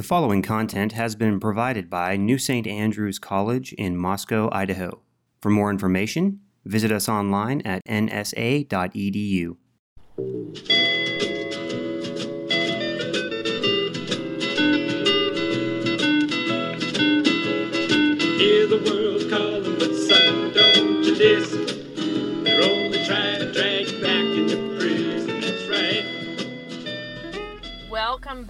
The following content has been provided by New St. Andrews College in Moscow, Idaho. For more information, visit us online at nsa.edu.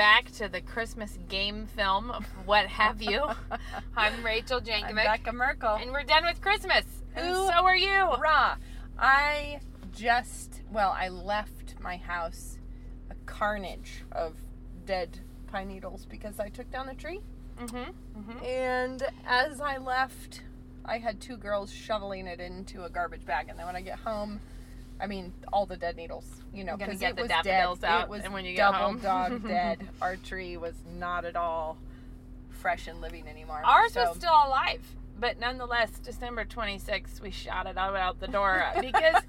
back to the Christmas game film, what have you. I'm Rachel I'm Jankovic, Becca Merkle. and we're done with Christmas. And so are you. Hurrah! I just, well, I left my house a carnage of dead pine needles because I took down a tree. Mm-hmm. And as I left, I had two girls shoveling it into a garbage bag. And then when I get home, I mean, all the dead needles, you know, because get it the was dead. out, it was and when you get double home- dog dead. Our tree was not at all fresh and living anymore. Ours So- was still alive, but nonetheless, December 26th, we shot it out, the door because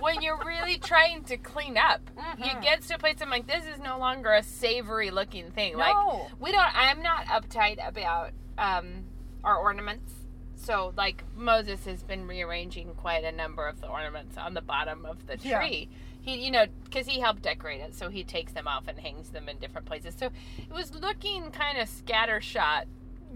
when you're really trying to clean up, you Mhm. get to a place I'm like, this is no longer a savory looking thing. Like, we don't, I'm not uptight about um, our ornaments. So, like, Moses has been rearranging quite a number of the ornaments on the bottom of the Yeah. tree. He, you know, because he helped decorate it, so he takes them off and hangs them in different places. So it was looking kind of scattershot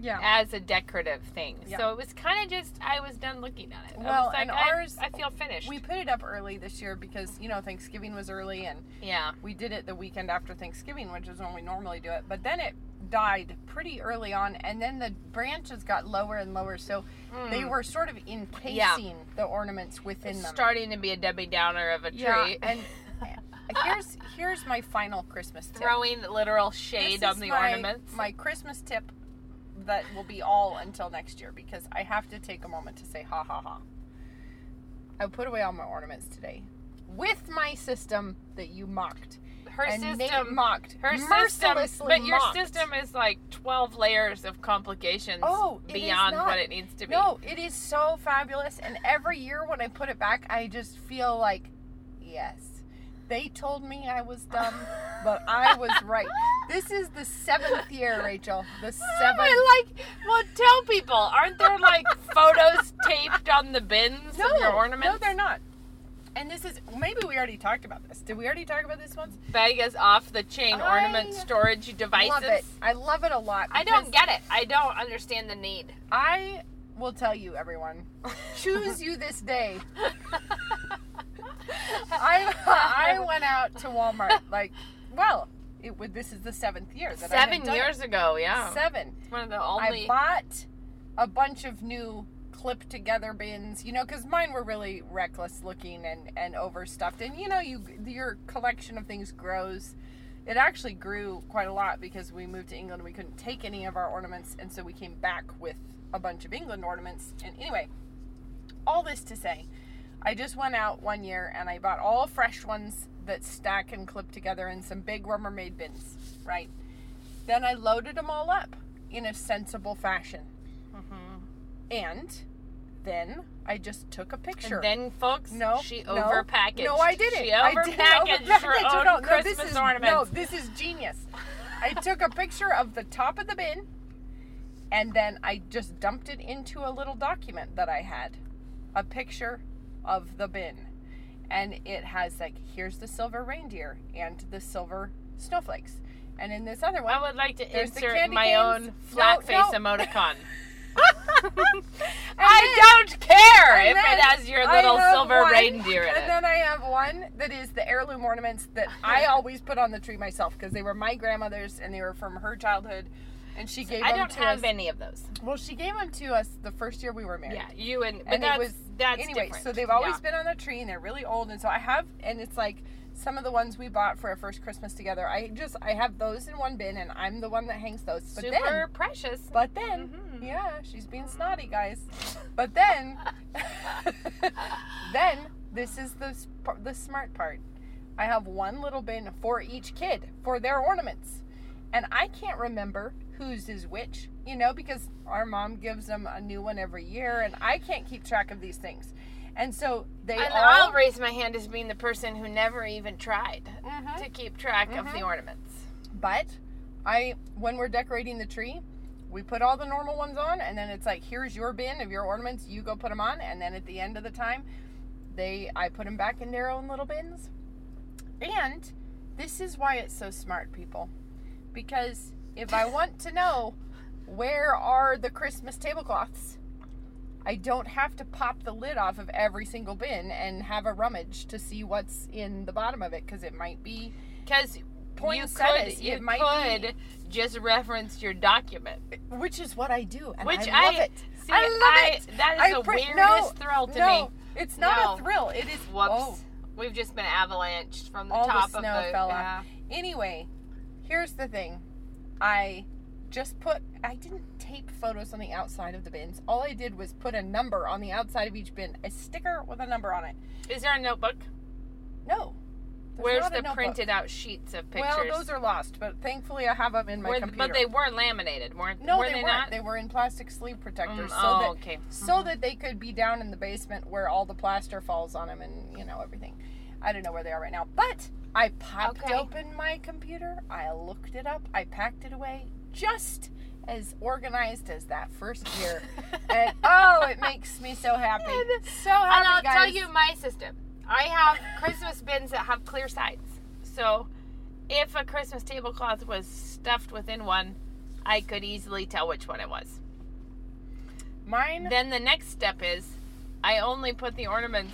yeah. as a decorative thing. Yeah. So it was kind of just I was done looking at it. I Well, was like, and ours- I feel finished. We put it up early this year because, you know, Thanksgiving was early and yeah, we did it the weekend after Thanksgiving, which is when we normally do it. But then it died pretty early on, and then the branches got lower and lower, so they Mm. were sort of encasing the ornaments within it's them. starting to be a Debbie Downer of a tree. yeah, and here's here's my final Christmas tip. throwing literal shade on the my, ornaments. My Christmas tip that will be all until next year because I have to take a moment to say ha ha ha. I put away all my ornaments today with my system that you mocked. her and system, mocked. her system, but your mocked. system is like twelve layers of complications Oh, beyond what it needs to be. No, it is so fabulous. And every year when I put it back, I just feel like, yes, they told me I was dumb, but I was right. This is the seventh year, Rachel. The seventh. I like. Well, tell people, aren't there like photos taped on the bins no, of your ornaments? no, they're not. And this is maybe we already talked about this. Did we already talk about this once? Vegas off the chain I ornament storage devices. I love it. I love it a lot. I don't get it. I don't understand the need. I will tell you, everyone. Choose you this day. I I went out to Walmart like, well, it would. This is the seventh year that Seven done years it. ago, yeah. Seven. It's one of the only. I bought a bunch of new clip together bins, you know, because mine were really reckless looking and and overstuffed. And you know, you your collection of things grows. It actually grew quite a lot because we moved to England. We couldn't take any of our ornaments, and so we came back with a bunch of England ornaments. And anyway, all this to say, I just went out one year and I bought all fresh ones that stack and clip together in some big Rubbermaid bins, right? Then I loaded them all up in a sensible fashion. Mm-hmm. And then I just took a picture. and then, folks, no, she no, overpackaged. No, I didn't. She I didn't overpackaged her own No, no, Christmas this is, ornaments. No, this is genius. I took a picture of the top of the bin, and then I just dumped it into a little document that I had, a picture of the bin, and it has like here's the silver reindeer and the silver snowflakes, and in this other one, I would like to insert my canes. own No, flat face no. emoticon. I then- don't care if it has your little silver one, reindeer in and it. then I have one that is the heirloom ornaments that I always put on the tree myself because they were my grandmother's and they were from her childhood, and she gave I them don't to have us. any of those. Well, she gave them to us the first year we were married. Yeah, you and but and that's it was that's anyway. different. So they've always Yeah. been on the tree and they're really old, and so I have, and it's like some of the ones we bought for our first Christmas together. I just I have those in one bin, and I'm the one that hangs those. But super then precious. but then, Mhm. yeah, she's being snotty, guys. But then, then this is the the smart part. I have one little bin for each kid for their ornaments, and I can't remember whose is which. You know, because our mom gives them a new one every year, and I can't keep track of these things. And so they and all. I'll raise my hand as being the person who never even tried Mhm. to keep track of Mhm. the ornaments. But I when we're decorating the tree, we put all the normal ones on, and then it's like, here's your bin of your ornaments. You go put them on, and then at the end of the time, they I put them back in their own little bins. And this is why it's so smart, people, because if I want to know where are the Christmas tablecloths, I don't have to pop the lid off of every single bin and have a rummage to see what's in the bottom of it because it might be Because you could, you could just reference your document. which is what I do, and Which I love I- it. see, I love I- it. that is I the pre- weirdest no, thrill to no, me. It's not No. a thrill. It is Whoops. Oh, We've just been avalanched from the all top the snow of the fell yeah. Anyway, here's the thing. I just put. I didn't tape photos on the outside of the bins. All I did was put a number on the outside of each bin, a sticker with a number on it. Is there a notebook? No. there's Where's the notebook. printed out sheets of pictures? Well, those are lost, but thankfully I have them in my Were- computer. but they were laminated, weren't? no, were they, weren't. not? They were in plastic sleeve protectors, Mm, so oh, that okay. so that they could be down in the basement where all the plaster falls on them and you know everything. I don't know where they are right now, but I popped Okay. open my computer. I looked it up. I packed it away, just as organized as that first year. and oh, it makes me so happy, so happy, And I'll guys. tell you my system. I have Christmas bins that have clear sides. So if a Christmas tablecloth was stuffed within one, I could easily tell which one it was. mine. Then the next step is I only put the ornaments,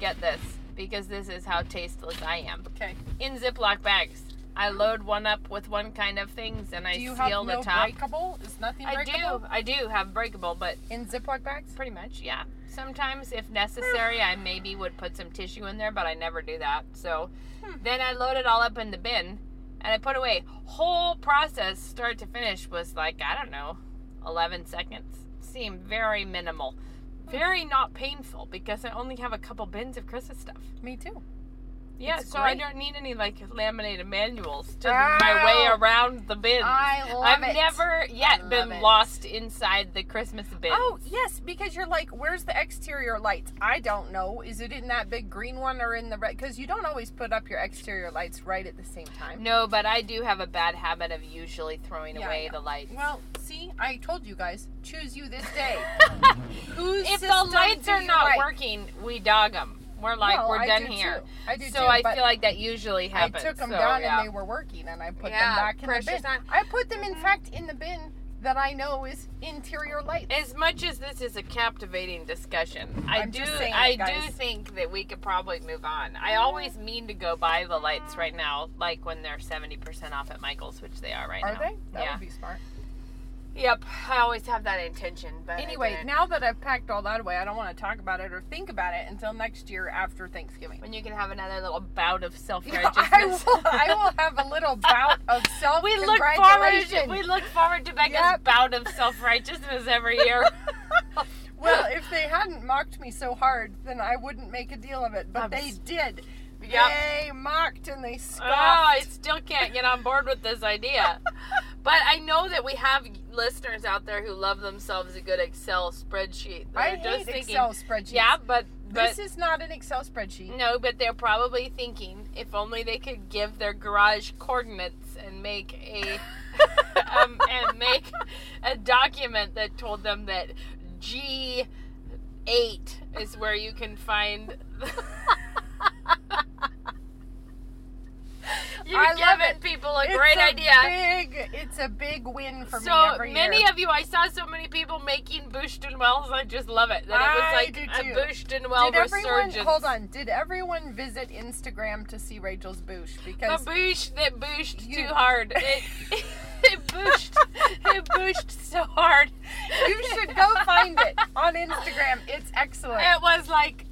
get this, because this is how tasteless I am, okay. in Ziploc bags. I load one up with one kind of things and I Do you seal have the no top. breakable? Is nothing I do. I do have breakable, but in Ziploc bags? Pretty much, yeah. Sometimes, if necessary, I maybe would put some tissue in there, but I never do that. So Hmm. then I load it all up in the bin and I put away. Whole process, start to finish, was like, I don't know, 11 seconds. Seemed very minimal. Very not painful because I only have a couple bins of Christmas stuff. Me too. Yeah, It's so I don't need any like laminated manuals to Ow. my way around the bins. I love I've it. never yet been it. lost inside the Christmas bin. Oh, yes, because you're like, where's the exterior lights? I don't know. Is it in that big green one or in the red? Because you don't always put up your exterior lights right at the same time. No, but I do have a bad habit of usually throwing Yeah, away the lights. Well, see, I told you guys, choose you this day. Whose if the lights are not like? working, we dog them. We're like, Well, we're I done here. too. I do so too, I feel like that usually happens. I took them so, down yeah. and they were working, and I put Yeah, them back in the bin. on. I put them, in fact, in the bin that I know is interior lights. As much as this is a captivating discussion, I I'm do saying I guys. do think that we could probably move on. I mm-hmm. always mean to go buy the lights right now, like when they're seventy percent off at Michael's, which they are right Are now. Are they? That yeah. would be smart. Yep. I always have that intention, but Anyway, now that I've packed all that away, I don't want to talk about it or think about it until next year after Thanksgiving. when you can have another little bout of self righteousness. will, I will have a little bout of self We look forward. congratulation. We look forward to Becca's Yep. bout of self righteousness every year. Well, if they hadn't mocked me so hard, then I wouldn't make a deal of it. But I'm they s- did. Yep. They mocked and they scoffed. Oh. I still can't get on board with this idea. But I know that we have listeners out there who love themselves a good Excel spreadsheet. I They're hate thinking, Excel spreadsheets. Yeah, but but this is not an Excel spreadsheet. no, but they're probably thinking if only they could give their garage coordinates and make a um, and make a document that told them that G eight is where you can find. You're I love giving it. people a It's great a idea. Big, it's a big win for me so many year. of you, I saw so many people making Bûche de Noëls. I just love it. That it was like a too. Bûche de Noël Did everyone resurgence. hold on? Did everyone visit Instagram to see Rachel's Bush? Because The boosh that bushed You- too hard. It, it booshed. It bushed so hard. you should go find it on Instagram. It's excellent. It was like,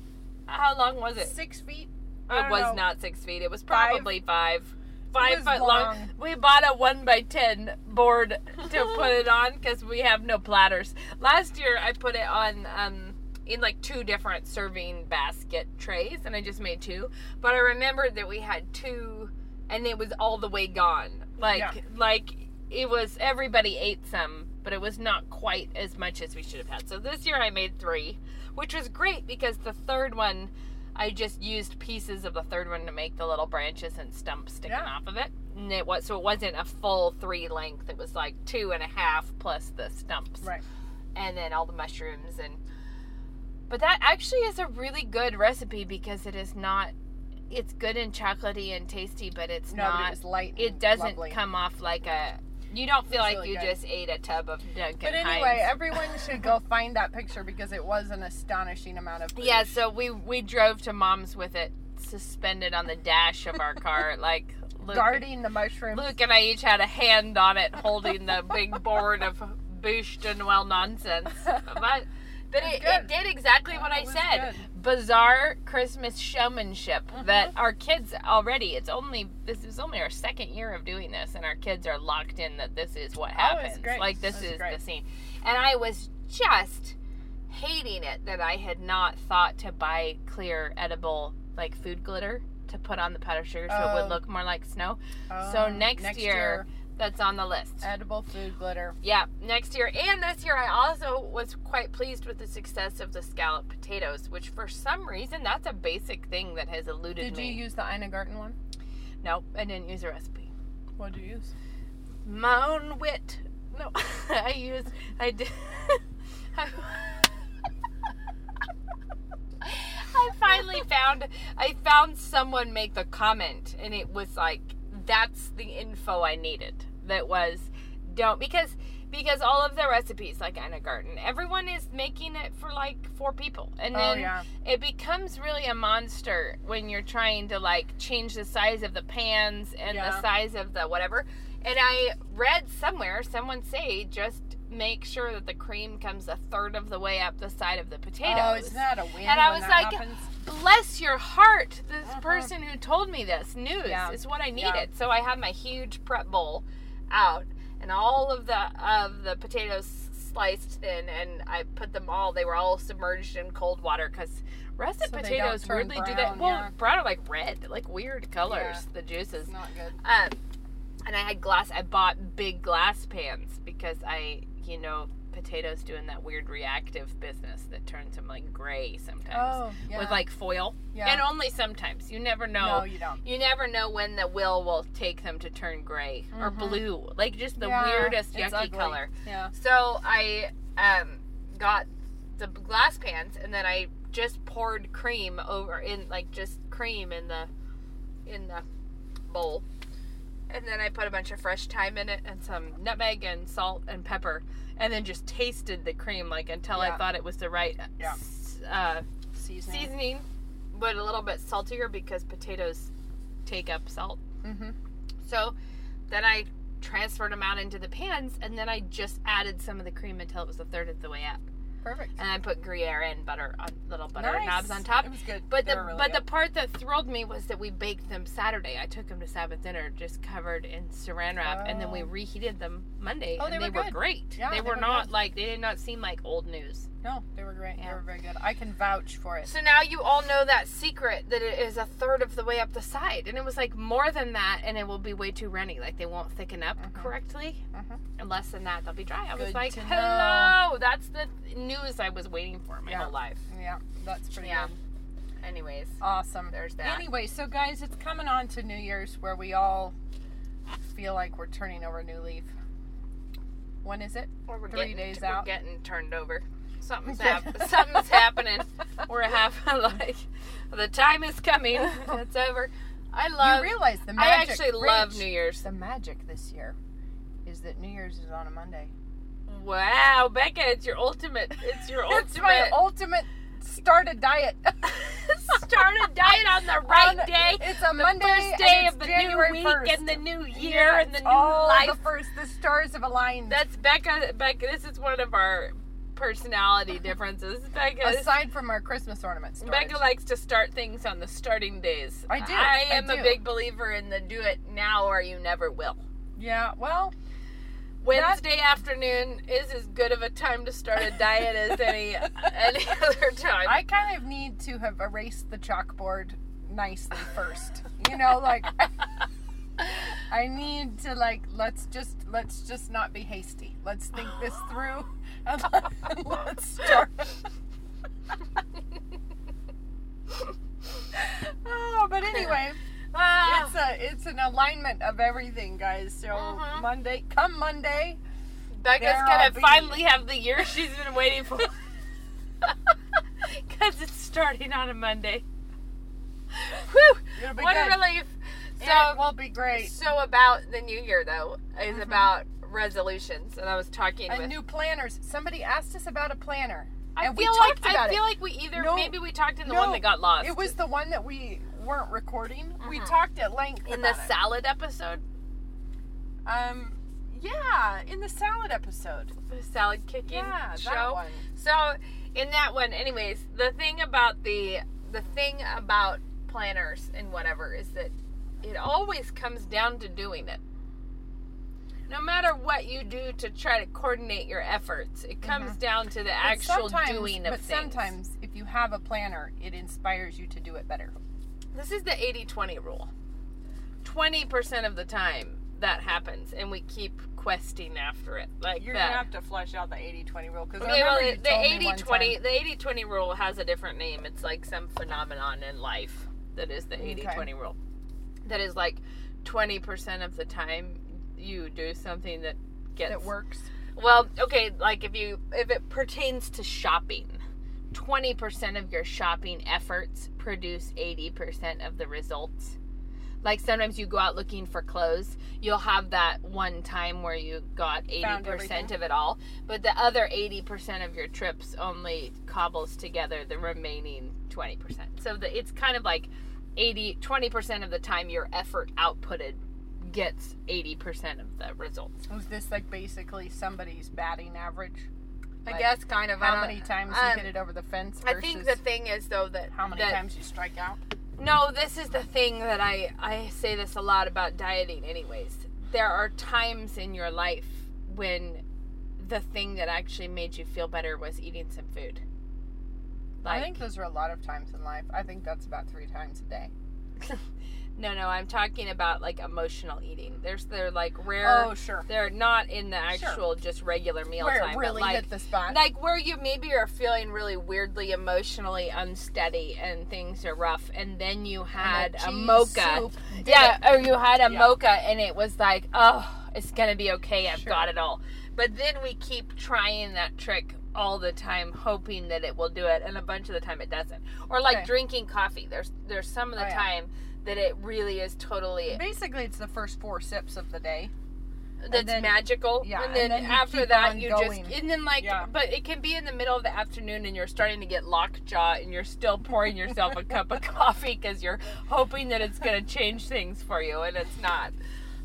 how long was it? Six feet. It was know. not six feet. It was probably five. Five was foot long. long. We bought a one by ten board to put it on because we have no platters. Last year I put it on um, in like two different serving basket trays, and I just made two. But I remembered that we had two, and it was all the way gone. Like Yeah. like it was everybody ate some, but it was not quite as much as we should have had. So this year I made three, which was great because the third one I just used pieces of the third one to make the little branches and stumps sticking Yeah. off of it. And it was so it wasn't a full three length. It was like two and a half plus the stumps Right. and then all the mushrooms and but that actually is a really good recipe because it is not it's good and chocolatey and tasty but it's No, but not it was light. it doesn't lovely. come off like a you don't feel like really you good. just ate a tub of Duncan But anyway, Hines. everyone should go find that picture because it was an astonishing amount of food. yeah so we we drove to mom's with it suspended on the dash of our car like Luke, guarding the mushrooms. Luke and I each had a hand on it holding the big board of Bûche de Noël nonsense but but it, it did exactly what I said. good. Bizarre Christmas showmanship Mm-hmm. that our kids already. It's only this is only our second year of doing this, and our kids are locked in that this is what Oh, happens. great. Like this is great. the scene, and I was just hating it that I had not thought to buy clear edible like food glitter to put on the powdered sugar so it Oh. would look more like snow. Oh, so next, year, that's on the list. edible food glitter. Yeah, next year. And this year, I also was quite pleased with the success of the scallop potatoes, which for some reason, that's a basic thing that has eluded Did me. Did you use the Ina Garten one? No, I didn't use a recipe. What did you use? My own wit. No, I used, I did. I, I finally found, I found someone make the comment, and it was like, that's the info I needed. That was, don't, because, because all of the recipes, like Ina Garten, everyone is making it for like four people. And Oh, then yeah. it becomes really a monster when you're trying to like change the size of the pans and the size of the whatever. And I read somewhere someone say just make sure that the cream comes a third of the way up the side of the potatoes. Oh, isn't that a win? And I was like, happens? Bless your heart, this Mhm. person who told me this news Yeah. is what I Yeah. needed. So I had my huge prep bowl out and all of the of the potatoes sliced thin and I put them all they were all submerged in cold water cuz russet So potatoes weirdly do that. Well, yeah. brown are like red, like weird colors, Yeah. the juices. Not good. Um, and I had glass. I bought big glass pans because I, you know, potatoes doing that weird reactive business that turns them like gray sometimes Oh, yeah. with like foil. Yeah. And only sometimes. You never know. No, you don't. You never know when the will will take them to turn gray or Mhm. blue, like just the Yeah, weirdest yucky color. Yeah. So I um, got the glass pans, and then I just poured cream over in like just cream in the in the bowl, and then I put a bunch of fresh thyme in it and some nutmeg and salt and pepper, and then just tasted the cream like until I thought it was the right Yeah. uh, Seasoning. seasoning, but a little bit saltier because potatoes take up salt. Mm-hmm. So then I transferred them out into the pans, and then I just added some of the cream until it was a third of the way up, Perfect. and I put Gruyere and butter on little butter nice. knobs on top. It was good. But They the really but the part that thrilled me was that we baked them Saturday. I took them to Sabbath dinner just covered in saran wrap, and then we Oh. reheated them Monday, Oh, and they were were good. great. Yeah, they, they were, were not good. like they did not seem like old news. No, they were great. They were very good. I can vouch for it. So now you all know that secret that it is a third of the way up the side, and it was like more than that, and it will be way too runny. Like they won't thicken up Mhm. correctly, Mhm. and less than that they'll be dry. I was like, hello, that's the news I was waiting for my Yeah. whole life. Yeah, that's pretty Yeah. good. Anyways, Awesome. There's that. Anyway, so guys, it's coming on to New Year's where we all feel like we're turning over a new leaf. When is it? we're Three getting, days we're out. getting turned over. Something's hap- something's happening. We're having like the time is coming. It's over. I love. you realize the I magic. actually love New Year's. The magic this year is that New Year's is on a Monday. Wow, Becca, it's your ultimate. It's your ultimate. It's my ultimate. start a diet. Start a diet on the right On- day. It's a the Monday first day of the January new week 1st. and the new year Yeah, and the new all life. The first, the stars have aligned. That's Becca. Becca, this is one of our personality differences. Becca, Aside from our Christmas ornament storage. Becca likes to start things on the starting days. I do, I I am a big believer in the do it now or you never will. yeah, well, Wednesday afternoon is as good of a time to start a diet as any any other time. I kind of need to have erased the chalkboard nicely first. You know, like I need to like let's just let's just not be hasty. Let's think this through and let's start. Oh, but anyway, it's a it's an alignment of everything, guys. So Mhm. Monday, come Monday, Becca's gonna be. finally have the year she's been waiting for. Because it's starting on a Monday. Whew! What good. a relief. It will be great. so about the new year though is about resolutions, and I was talking And with. new planners. Somebody asked us about a planner, I and we feel like talked about I it. feel like we either No, maybe we talked in the no, one that got lost. It was the one that we weren't recording. We Mhm. talked at length in the it. salad episode, Um, yeah, in the salad episode. the salad kicking Yeah, show. So in that one, anyways, the thing about the the thing about planners and whatever is that it always comes down to doing it. No matter what you do to try to coordinate your efforts, it comes mm-hmm. down to the But actual doing of But things. sometimes, if you have a planner, it inspires you to do it better. This is the 80-20 rule. 20% of the time that happens and we keep questing after it like You're gonna have to flesh out the 80-20 rule because Okay, well, the told me 80 one 20 time- the 80 20 rule has a different name. It's like some phenomenon in life that is the 80 Okay. 20 rule. That is like 20% of the time you do something that gets that works. Well, okay, like if you if it pertains to shopping, 20% of your shopping efforts produce 80% of the results. Like sometimes you go out looking for clothes, you'll have that one time where you got 80% of it all, but the other 80% of your trips only cobbles together the remaining 20%. So the, it's kind of like 80 20% of the time your effort outputted gets 80% of the results. Was this like basically somebody's batting average? I Like, guess kind of How don't- many times um, you hit it over the fence? I think the thing is though that how many that- times you strike out. No, this is the thing that I I say this a lot about dieting anyways. There are times in your life when the thing that actually made you feel better was eating some food. I think those are a lot of times in life. I think that's about three times a day. no, no, I'm talking about like emotional eating. There's they're like rare Oh, sure. they're not in the actual just regular meal Where time. but, really like, hit the spot. like where you maybe are feeling really weirdly emotionally unsteady and things are rough and then you had a mocha yeah it. or you had a Yeah. mocha and it was like oh it's gonna be okay i've Sure. got it all but then we keep trying that trick all the time hoping that it will do it and a bunch of the time it doesn't or like Okay. drinking coffee there's there's some of the Oh, yeah. time that it really is totally Basically, it's the first four sips of the day. that's then- magical. yeah, and then, and then after that, you going. just and then like, Yeah. but it can be in the middle of the afternoon, and you're starting to get lockjaw, and you're still pouring yourself a cup of coffee because you're hoping that it's going to change things for you, and it's not.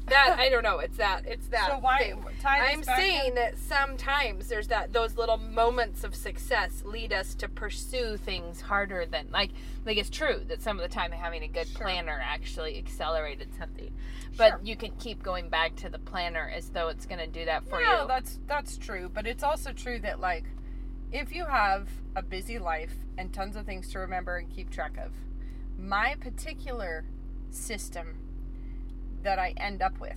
That I don't know. It's that. It's that. So why thing. I'm saying in? that sometimes there's that those little moments of success lead us to pursue things harder than like like it's true that some of the time having a good Sure. planner actually accelerated something. But Sure. you can keep going back to the planner as though it's going to do that for no, you. that's that's true, but it's also true that like if you have a busy life and tons of things to remember and keep track of, my particular system that I end up with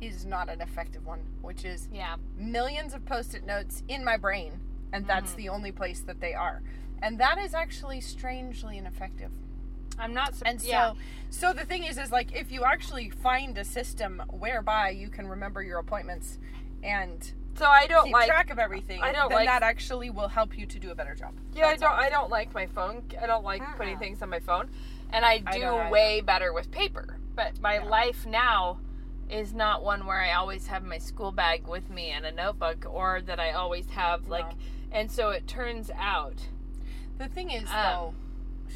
is not an effective one, which is yeah. millions of post-it notes in my brain and that's Mm-hmm. the only place that they are. And that is actually strangely ineffective. I'm not sur- And so, yeah. so the thing is, is like if you actually find a system whereby you can remember your appointments and So I don't keep like track of everything, I don't then like- that actually will help you to do a better job. Yeah, I don't. I don't like my phone. I don't like putting Mm-mm. things on my phone. And I I do don't way better with paper. But my Yeah. life now is not one where I always have my school bag with me and a notebook or that I always have like No. and so it turns out The thing is, Um, though,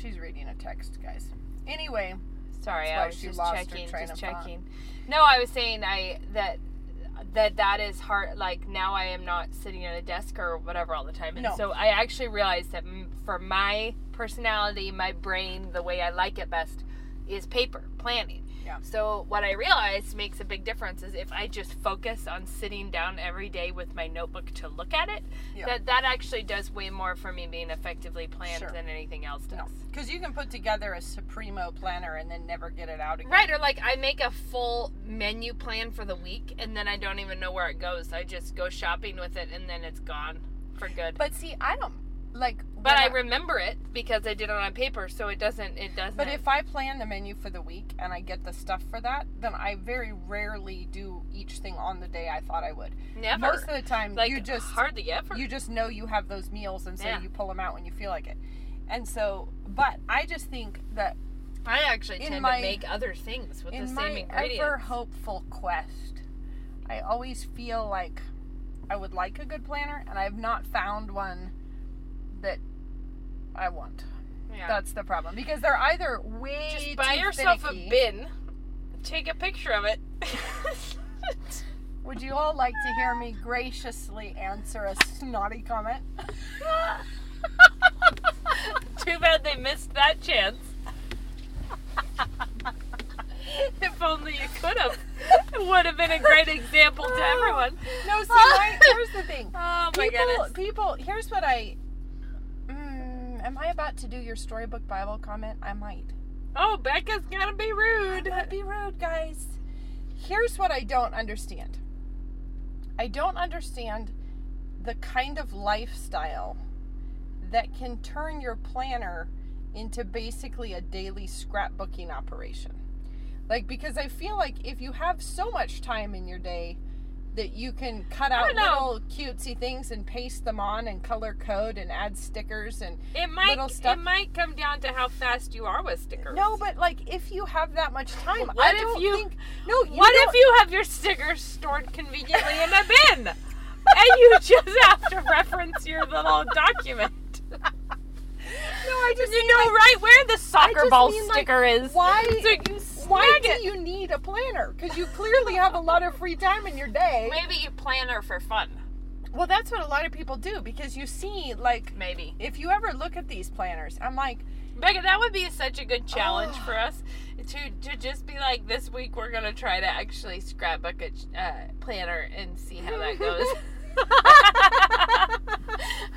she's reading a text, guys. Anyway, Sorry, I was just checking, just of thought. checking. No, I was saying I that that that is hard. Like now, I am not sitting at a desk or whatever all the time, and No. so I actually realized that for my personality, my brain, the way I like it best is paper planning. Yeah. So what I realized makes a big difference is if I just focus on sitting down every day with my notebook to look at it, Yeah. that that actually does way more for me being effectively planned Sure. than anything else does. no, because you can put together a Supremo planner and then never get it out again. Right, or like I make a full menu plan for the week and then I don't even know where it goes. I just go shopping with it and then it's gone for good. But see, I don't like But I remember it because I did it on paper, so it doesn't. It doesn't. But if I plan the menu for the week and I get the stuff for that, then I very rarely do each thing on the day I thought I would. never, Most of the time, like you just hardly ever. you just know you have those meals, and so Yeah. you pull them out when you feel like it. And so, but I just think that I actually in tend my- to make other things with the in same my ingredients. ever hopeful quest, I always feel like I would like a good planner, and I have not found one that I want. yeah. That's the problem because they're either way Just buy yourself finicky. a bin. Take a picture of it. Would you all like to hear me graciously answer a snotty comment? Too bad they missed that chance. if only you could have. It would have been a great example to everyone. No, see, my, here's the thing. Oh my people, goodness. people. Here's what I. Am I about to do your storybook Bible comment? I might. Oh, Becca's gonna be rude. Not be rude, guys. Here's what I don't understand. I don't understand the kind of lifestyle that can turn your planner into basically a daily scrapbooking operation. Like, because I feel like if you have so much time in your day that you can cut out little cutesy things and paste them on and color code and add stickers and It might little stuff. it might come down to how fast you are with stickers. no, but like if you have that much time, What I if don't you- think no. You what if you have your stickers stored conveniently in a bin? and you just have to reference your little document. No, I just You know like, right where the soccer ball mean, like, sticker is. why- So you can Why do it. you need a planner? Because you clearly have a lot of free time in your day. Maybe you plan her for fun. Well, that's what a lot of people do because you see, like, Maybe. if you ever look at these planners, I'm like, Becca, that would be such a good challenge Oh. for us to to just be like this week we're gonna try to actually scrapbook a uh, planner and see how that goes.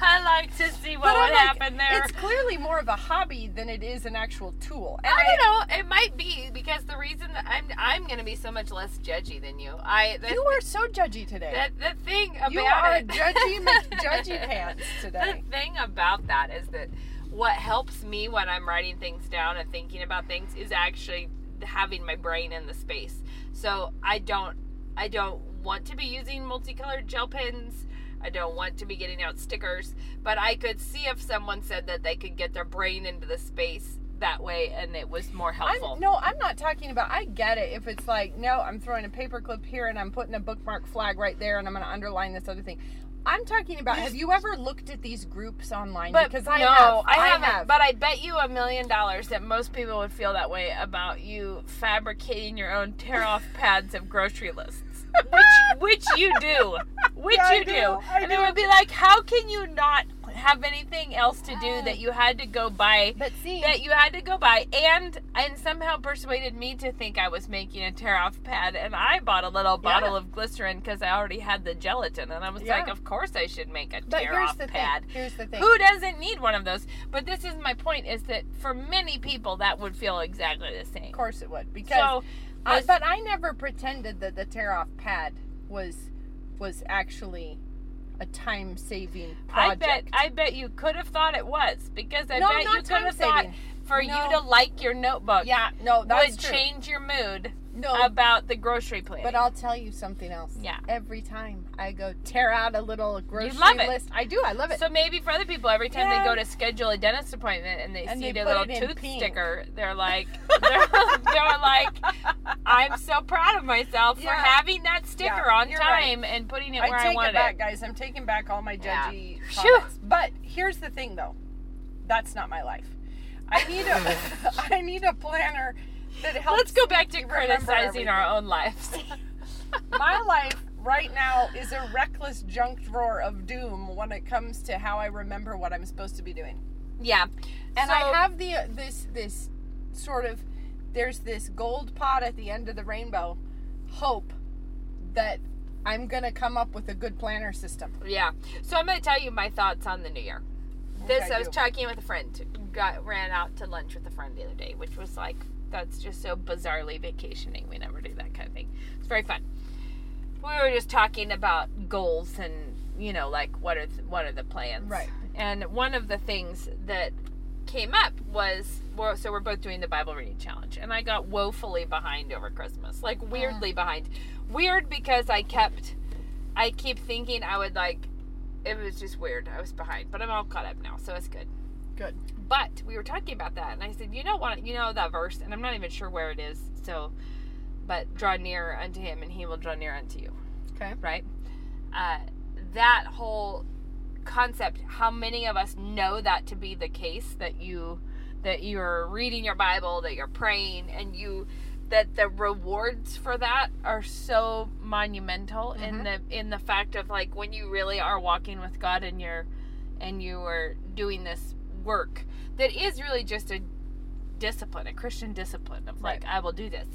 I like to see what but would like, happen there. It's clearly more of a hobby than it is an actual tool. And I don't know. It might be because the reason that I'm I'm gonna be so much less judgy than you. I the, you are so judgy today. that the thing about you are it, judgy McJudgy pants today. The thing about that is that what helps me when I'm writing things down and thinking about things is actually having my brain in the space. So I don't I don't want to be using multicolored gel pens. I don't want to be getting out stickers, but I could see if someone said that they could get their brain into the space that way and it was more helpful. I'm, no, I'm not talking about. I get it. If it's like, no, I'm throwing a paperclip here and I'm putting a bookmark flag right there and I'm going to underline this other thing. I'm talking about. Have you ever looked at these groups online? But because I no, have. I haven't. have. But I bet you a million dollars that most people would feel that way about you fabricating your own tear-off pads of grocery lists, which which you do, which Yeah, you do, do, and do. it would be like, how can you not have anything else to do that you had to go buy? But see, That you had to go buy, and and somehow persuaded me to think I was making a tear-off pad, and I bought a little bottle Yeah. of glycerin because I already had the gelatin, and I was Yeah. like, of course I should make a tear-off pad. thing. Here's the thing. Who doesn't need one of those? But this is my point: is that for many people that would feel exactly the same. Of course it would because. So, I, but I never pretended that the tear off pad was was actually a time saving project. I bet I bet you could have thought it was because I No, bet you could have thought for No. you to like your notebook yeah, no, that's would true. change your mood no, about the grocery plan. but I'll tell you something else. Yeah. Every time I go tear out a little grocery list, I do. I love it. So maybe for other people, every time Yeah. they go to schedule a dentist appointment and they And see they the little tooth pink. sticker, they're like, they're, they're like, I'm so proud of myself for having that sticker Yeah, on you're right. time and putting it I where take I wanted it back, guys. I'm taking back all my Yeah. judgy comments. But here's the thing, though. That's not my life. I need a I need a planner. Let's go back to criticizing our own lives. My life right now is a reckless junk drawer of doom when it comes to how I remember what I'm supposed to be doing. yeah. And So- I have the uh, this this sort of there's this gold pot at the end of the rainbow hope that I'm gonna come up with a good planner system. Yeah. So I'm going to tell you my thoughts on the new year. This Okay, I was talking with a friend. Got ran out to lunch with a friend the other day, which was like that's just so bizarrely vacationing. We never do that kind of thing. It's very fun. We were just talking about goals and you know like what are th- what are the plans? Right. and one of the things that came up was well, so we're both doing the Bible reading challenge, and I got woefully behind over Christmas, like weirdly ah. behind. Weird because I kept, I keep thinking I would like, it was just weird. I was behind, but I'm all caught up now, so it's good. Good. But we were talking about that, and I said, you know what, you know that verse, and I'm not even sure where it is. So, but draw near unto him, and he will draw near unto you Okay. right? Uh, that whole concept, how many of us know that to be the case that you that you're reading your Bible, that you're praying, and you that the rewards for that are so monumental in the in the fact of like when you really are walking with God and you're and you are doing this work that is really just a discipline, a Christian discipline of like, I will do this.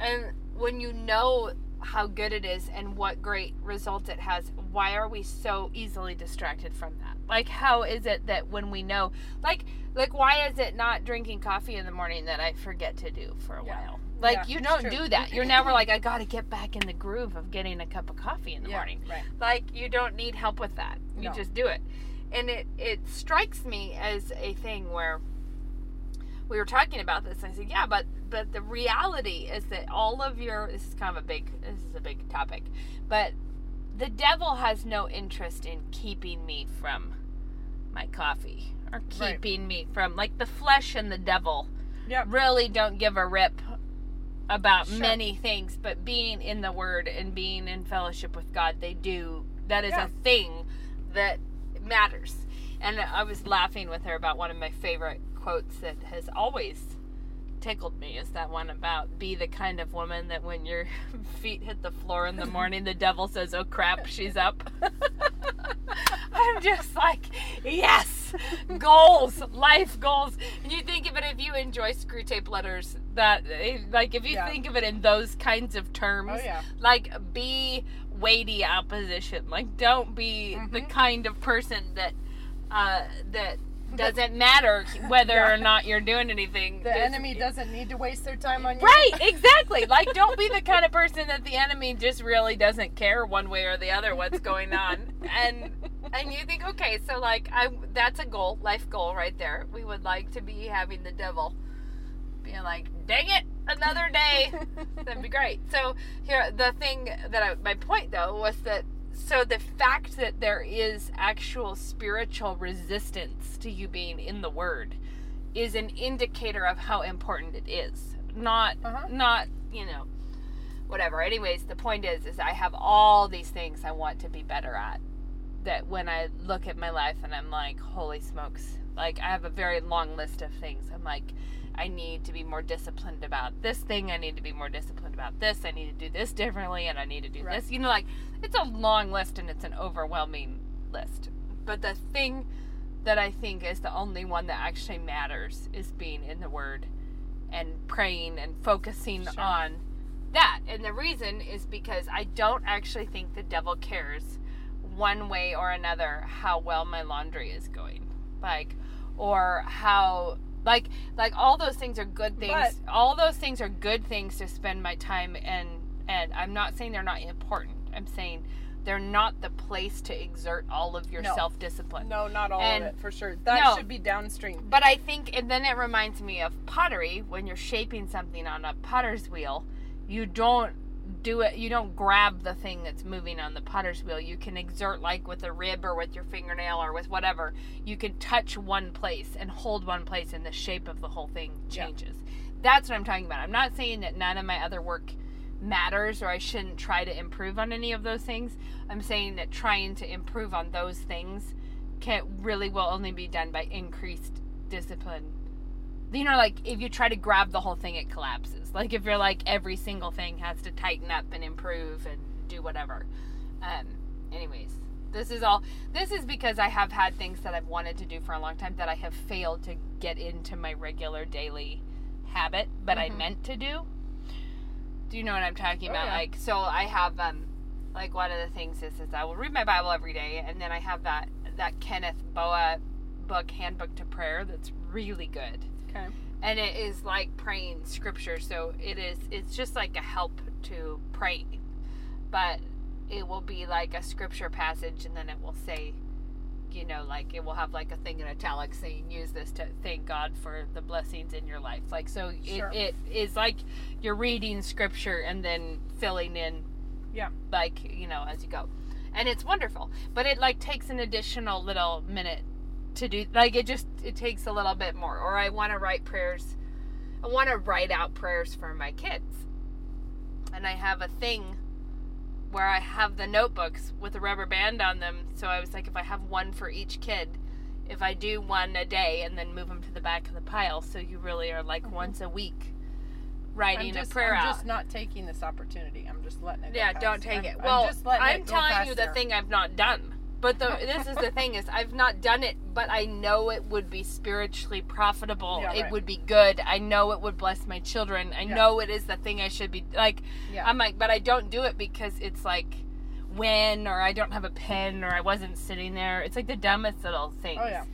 And when you know how good it is and what great results it has, why are we so easily distracted from that? Like, how is it that when we know, like, like why is it not drinking coffee in the morning that I forget to do for a Yeah. while? Like, Yeah, you don't do that. You're never like, I got to get back in the groove of getting a cup of coffee in the Yeah, morning. right. Like, you don't need help with that. You No. just do it. And it it strikes me as a thing where we were talking about this and I said, yeah, but but the reality is that all of your this is kind of a big this is a big topic, but the devil has no interest in keeping me from my coffee or Right. keeping me from like the flesh and the devil Yeah. really don't give a rip about Sure. many things, but being in the Word and being in fellowship with God, they do. That is Yeah. a thing that matters. And I was laughing with her about one of my favorite quotes that has always tickled me is that one about be the kind of woman that when your feet hit the floor in the morning the devil says oh crap she's up i'm just like yes goals life goals and you think of it if you enjoy Screwtape Letters that eh, like if you Yeah. think of it in those kinds of terms Oh, yeah. like be weighty opposition like don't be the Mm-hmm. kind of person that uh that doesn't matter whether Yeah. or not you're doing anything The enemy doesn't need to waste their time on you. Right, exactly. Like, don't be the kind of person that the enemy just really doesn't care one way or the other what's going on, and and you think, okay, so like, I that's a goal, life goal right there. We would like to be having the devil being like, dang it, another day. That'd be great. So here, the thing that I, my point though was that so the fact that there is actual spiritual resistance to you being in the Word is an indicator of how important it is. Not Uh-huh. not you know whatever. Anyways, the point is is I have all these things I want to be better at. That when I look at my life and I'm like, holy smokes, like I have a very long list of things. I'm like, I need to be more disciplined about this thing. I need to be more disciplined about this. I need to do this differently, and I need to do Right. this. You know, like it's a long list and it's an overwhelming list. But the thing that I think is the only one that actually matters is being in the Word and praying and focusing Sure. on that. And the reason is because I don't actually think the devil cares one way or another how well my laundry is going. Like or how like like all those things are good things. all those things are good things to spend my time and and I'm not saying they're not important. I'm saying they're not the place to exert all of your No. self-discipline. No, not all And- of it for sure. That No. should be downstream. But I think, and then it reminds me of pottery. When you're shaping something on a potter's wheel, you don't do it. You don't grab the thing that's moving on the potter's wheel. You can exert, like with a rib or with your fingernail or with whatever. You can touch one place and hold one place, and the shape of the whole thing Yeah. changes. That's what I'm talking about. I'm not saying that none of my other work matters or I shouldn't try to improve on any of those things. I'm saying that trying to improve on those things can really will only be done by increased discipline. You know, like if you try to grab the whole thing, it collapses. Like if you're like every single thing has to tighten up and improve and do whatever. Um, anyways, this is all. This is because I have had things that I've wanted to do for a long time that I have failed to get into my regular daily habit, but I meant to do. Do you know what I'm talking Oh, about? yeah. Like, so I have um, like one of the things is is I will read my Bible every day, and then I have that that Kenneth Boa book, Handbook to Prayer, that's really good Okay. and it is like praying scripture so it is it's just like a help to pray but it will be like a scripture passage and then it will say you know, like it will have like a thing in italics saying use this to thank God for the blessings in your life. Like so Sure. it, it is like you're reading scripture and then filling in Yeah. like, you know, as you go. And it's wonderful. But it like takes an additional little minute to do like it just it takes a little bit more. Or I want to write prayers I want to write out prayers for my kids. And I have a thing where I have the notebooks with a rubber band on them. So I was like, if I have one for each kid, if I do one a day and then move them to the back of the pile, so you really are like mm-hmm. once a week writing I'm just, a prayer I'm out. just not taking this opportunity. I'm just letting it. go yeah, don't take I'm- it. I'm Well, just letting I'm it telling you the there. thing I've not done. But the, this is the thing is I've not done it, but I know it would be spiritually profitable. Yeah, It right. would be good. I know it would bless my children. I Yeah. know it is the thing I should be like. Yeah. I'm like, but I don't do it because it's like when or I don't have a pen or I wasn't sitting there. It's like the dumbest little things. Oh yeah.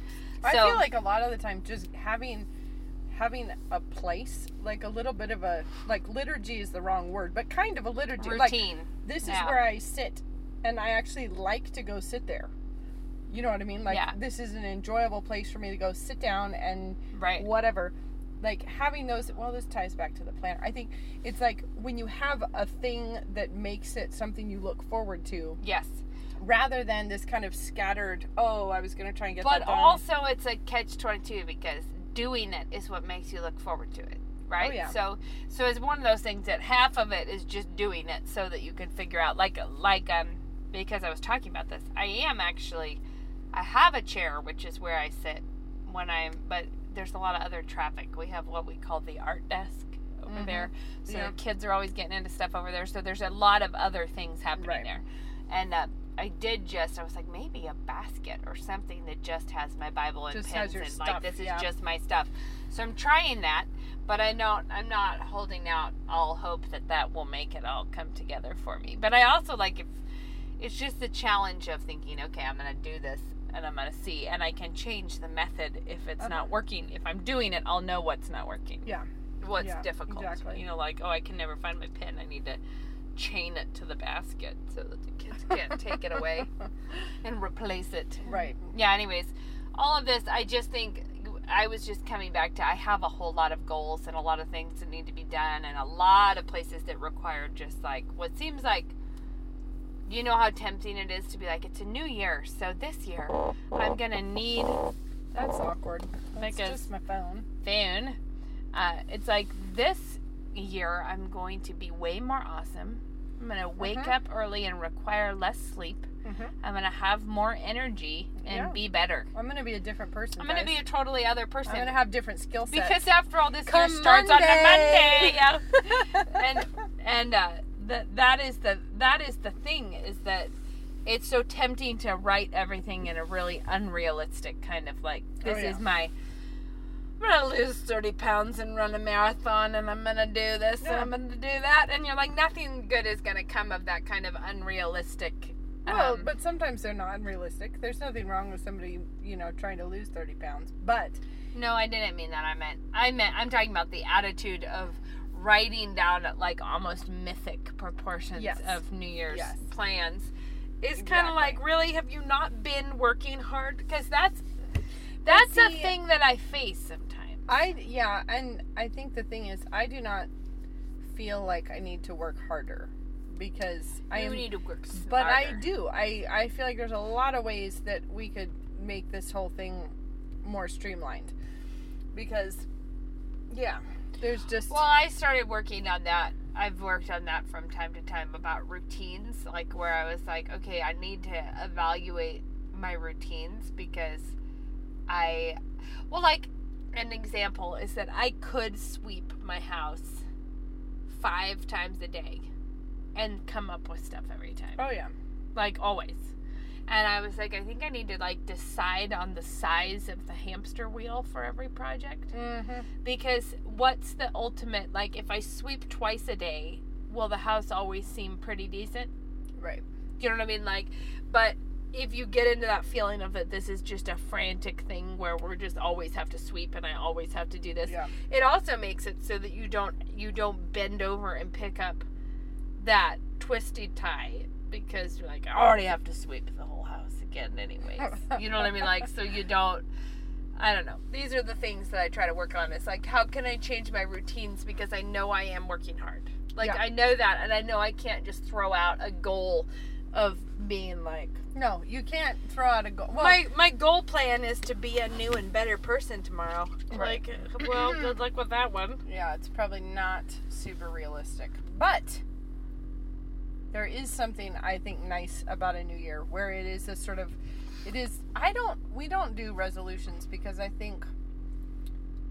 I feel like a lot of the time just having having a place, like a little bit of a like liturgy is the wrong word, but kind of a liturgy. Like routine. this is Yeah. where I sit and I actually like to go sit there. You know what I mean? Like Yeah. this is an enjoyable place for me to go sit down and Right. whatever. Like having those well this ties back to the planner. I think it's like when you have a thing that makes it something you look forward to yes. rather than this kind of scattered, oh, I was going to try and get But also, it's a catch twenty two because doing it is what makes you look forward to it, right? Oh, yeah. So, so it's one of those things that half of it is just doing it so that you can figure out, like, like um, because I was talking about this, I am actually, I have a chair which is where I sit when I'm, but there's a lot of other traffic. We have what we call the art desk over Mhm. there, so Yeah. kids are always getting into stuff over there. So there's a lot of other things happening Right. there, and. Uh, I did just. I was like, maybe a basket or something that just has my Bible and Just pens and stuff, like this is yeah. just my stuff. So I'm trying that, but I don't. I'm not holding out all hope that that will make it all come together for me. But I also like if it's just the challenge of thinking, okay, I'm gonna do this and I'm gonna see, and I can change the method if it's Uh-huh. not working. If I'm doing it, I'll know what's not working. yeah. What's Yeah, difficult. exactly. You know, like oh, I can never find my pen. I need to chain it to the basket so that the kids can't take it away and replace it. Right. Yeah, anyways, all of this, I just think I was just coming back to I have a whole lot of goals and a lot of things that need to be done and a lot of places that require just like what seems like you know how tempting it is to be like it's a new year so this year i'm gonna need That's awkward. That's Because- just my phone. phone uh, it's like this year i'm going to be way more awesome i'm gonna wake Mhm. up early and require less sleep Mhm. i'm gonna have more energy and Yeah. be better I'm going to be a different person. i'm gonna be a totally other person I'm going to have different skill sets. because after all this Come year starts on a Monday. Monday, yeah. and and uh, that that is the that is the thing is that it's so tempting to write everything in a really unrealistic kind of like this Oh, yeah. is my I'm gonna lose thirty pounds and run a marathon, and I'm gonna do this Yeah. and I'm gonna do that, and you're like nothing good is gonna come of that kind of unrealistic. well, um, but sometimes they're not unrealistic. There's nothing wrong with somebody, you know, trying to lose 30 pounds. But No, I didn't mean that. I meant I meant I'm talking about the attitude of writing down like almost mythic proportions Yes. of New Year's Yes. plans. Is kind of like, really, have you not been working hard? Because that's that's a thing that I face sometimes. I, yeah, and I think the thing is, I do not feel like I need to work harder because I you am need to work but I do. I I feel like there's a lot of ways that we could make this whole thing more streamlined. Because yeah, there's just Well, I started working on that. I've worked on that from time to time about routines, like where I was like, okay, I need to evaluate my routines because I, well, like an example is that I could sweep my house five times a day and come up with stuff every time, oh yeah. like always. And I was like, I think I need to like decide on the size of the hamster wheel for every project Mm-hmm. because what's the ultimate like if i sweep twice a day will the house always seem pretty decent Right. you know what i mean like but if you get into that feeling of that this is just a frantic thing where we're just always have to sweep and i always have to do this Yeah. it also makes it so that you don't you don't bend over and pick up that twisted tie because you're like, I already have to sweep the whole house again, anyways. you know what I mean? Like, so you don't. I don't know. These are the things that I try to work on. It's like, how can I change my routines because I know I am working hard. Like Yeah. I know that, and I know I can't just throw out a goal of being like No, you can't throw out a goal. Well, my my goal plan is to be a new and better person tomorrow. Right. Like, well, good luck with that one. yeah, it's probably not super realistic. But there is something I think nice about a new year where it is a sort of it is I don't we don't do resolutions because I think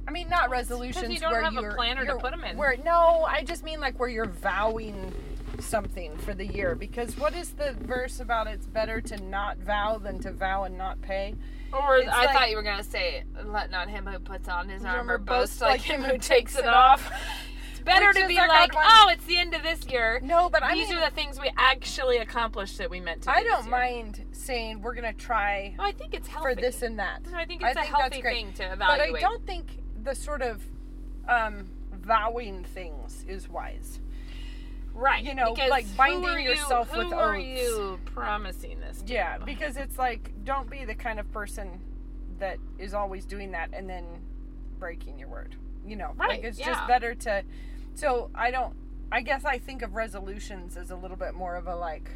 I mean not resolutions Because you don't where have a you're planner to you're- put 'em in. Where no, I just mean like where you're vowing something for the year because what is the verse about it's better to not vow than to vow and not pay? Or It's I like- thought you were gonna say, "Let not him who puts on his armor Armor boast like him who takes it off." Off." It's better to be like like, our one- "Oh, it's the end of this year." No, but I These mean are the things we actually accomplished that we meant to. I don't mind saying we're gonna try Oh, I think it's healthy for this and that. I think it's a think healthy thing to evaluate. But I don't think the sort of um, vowing things is wise. right? you know, because like binding you- yourself who with are you promising this? To? Yeah, because it's like don't be the kind of person that is always doing that and then breaking your word. You know, Right, like it's yeah. just better to. So I don't. I guess I think of resolutions as a little bit more of a like,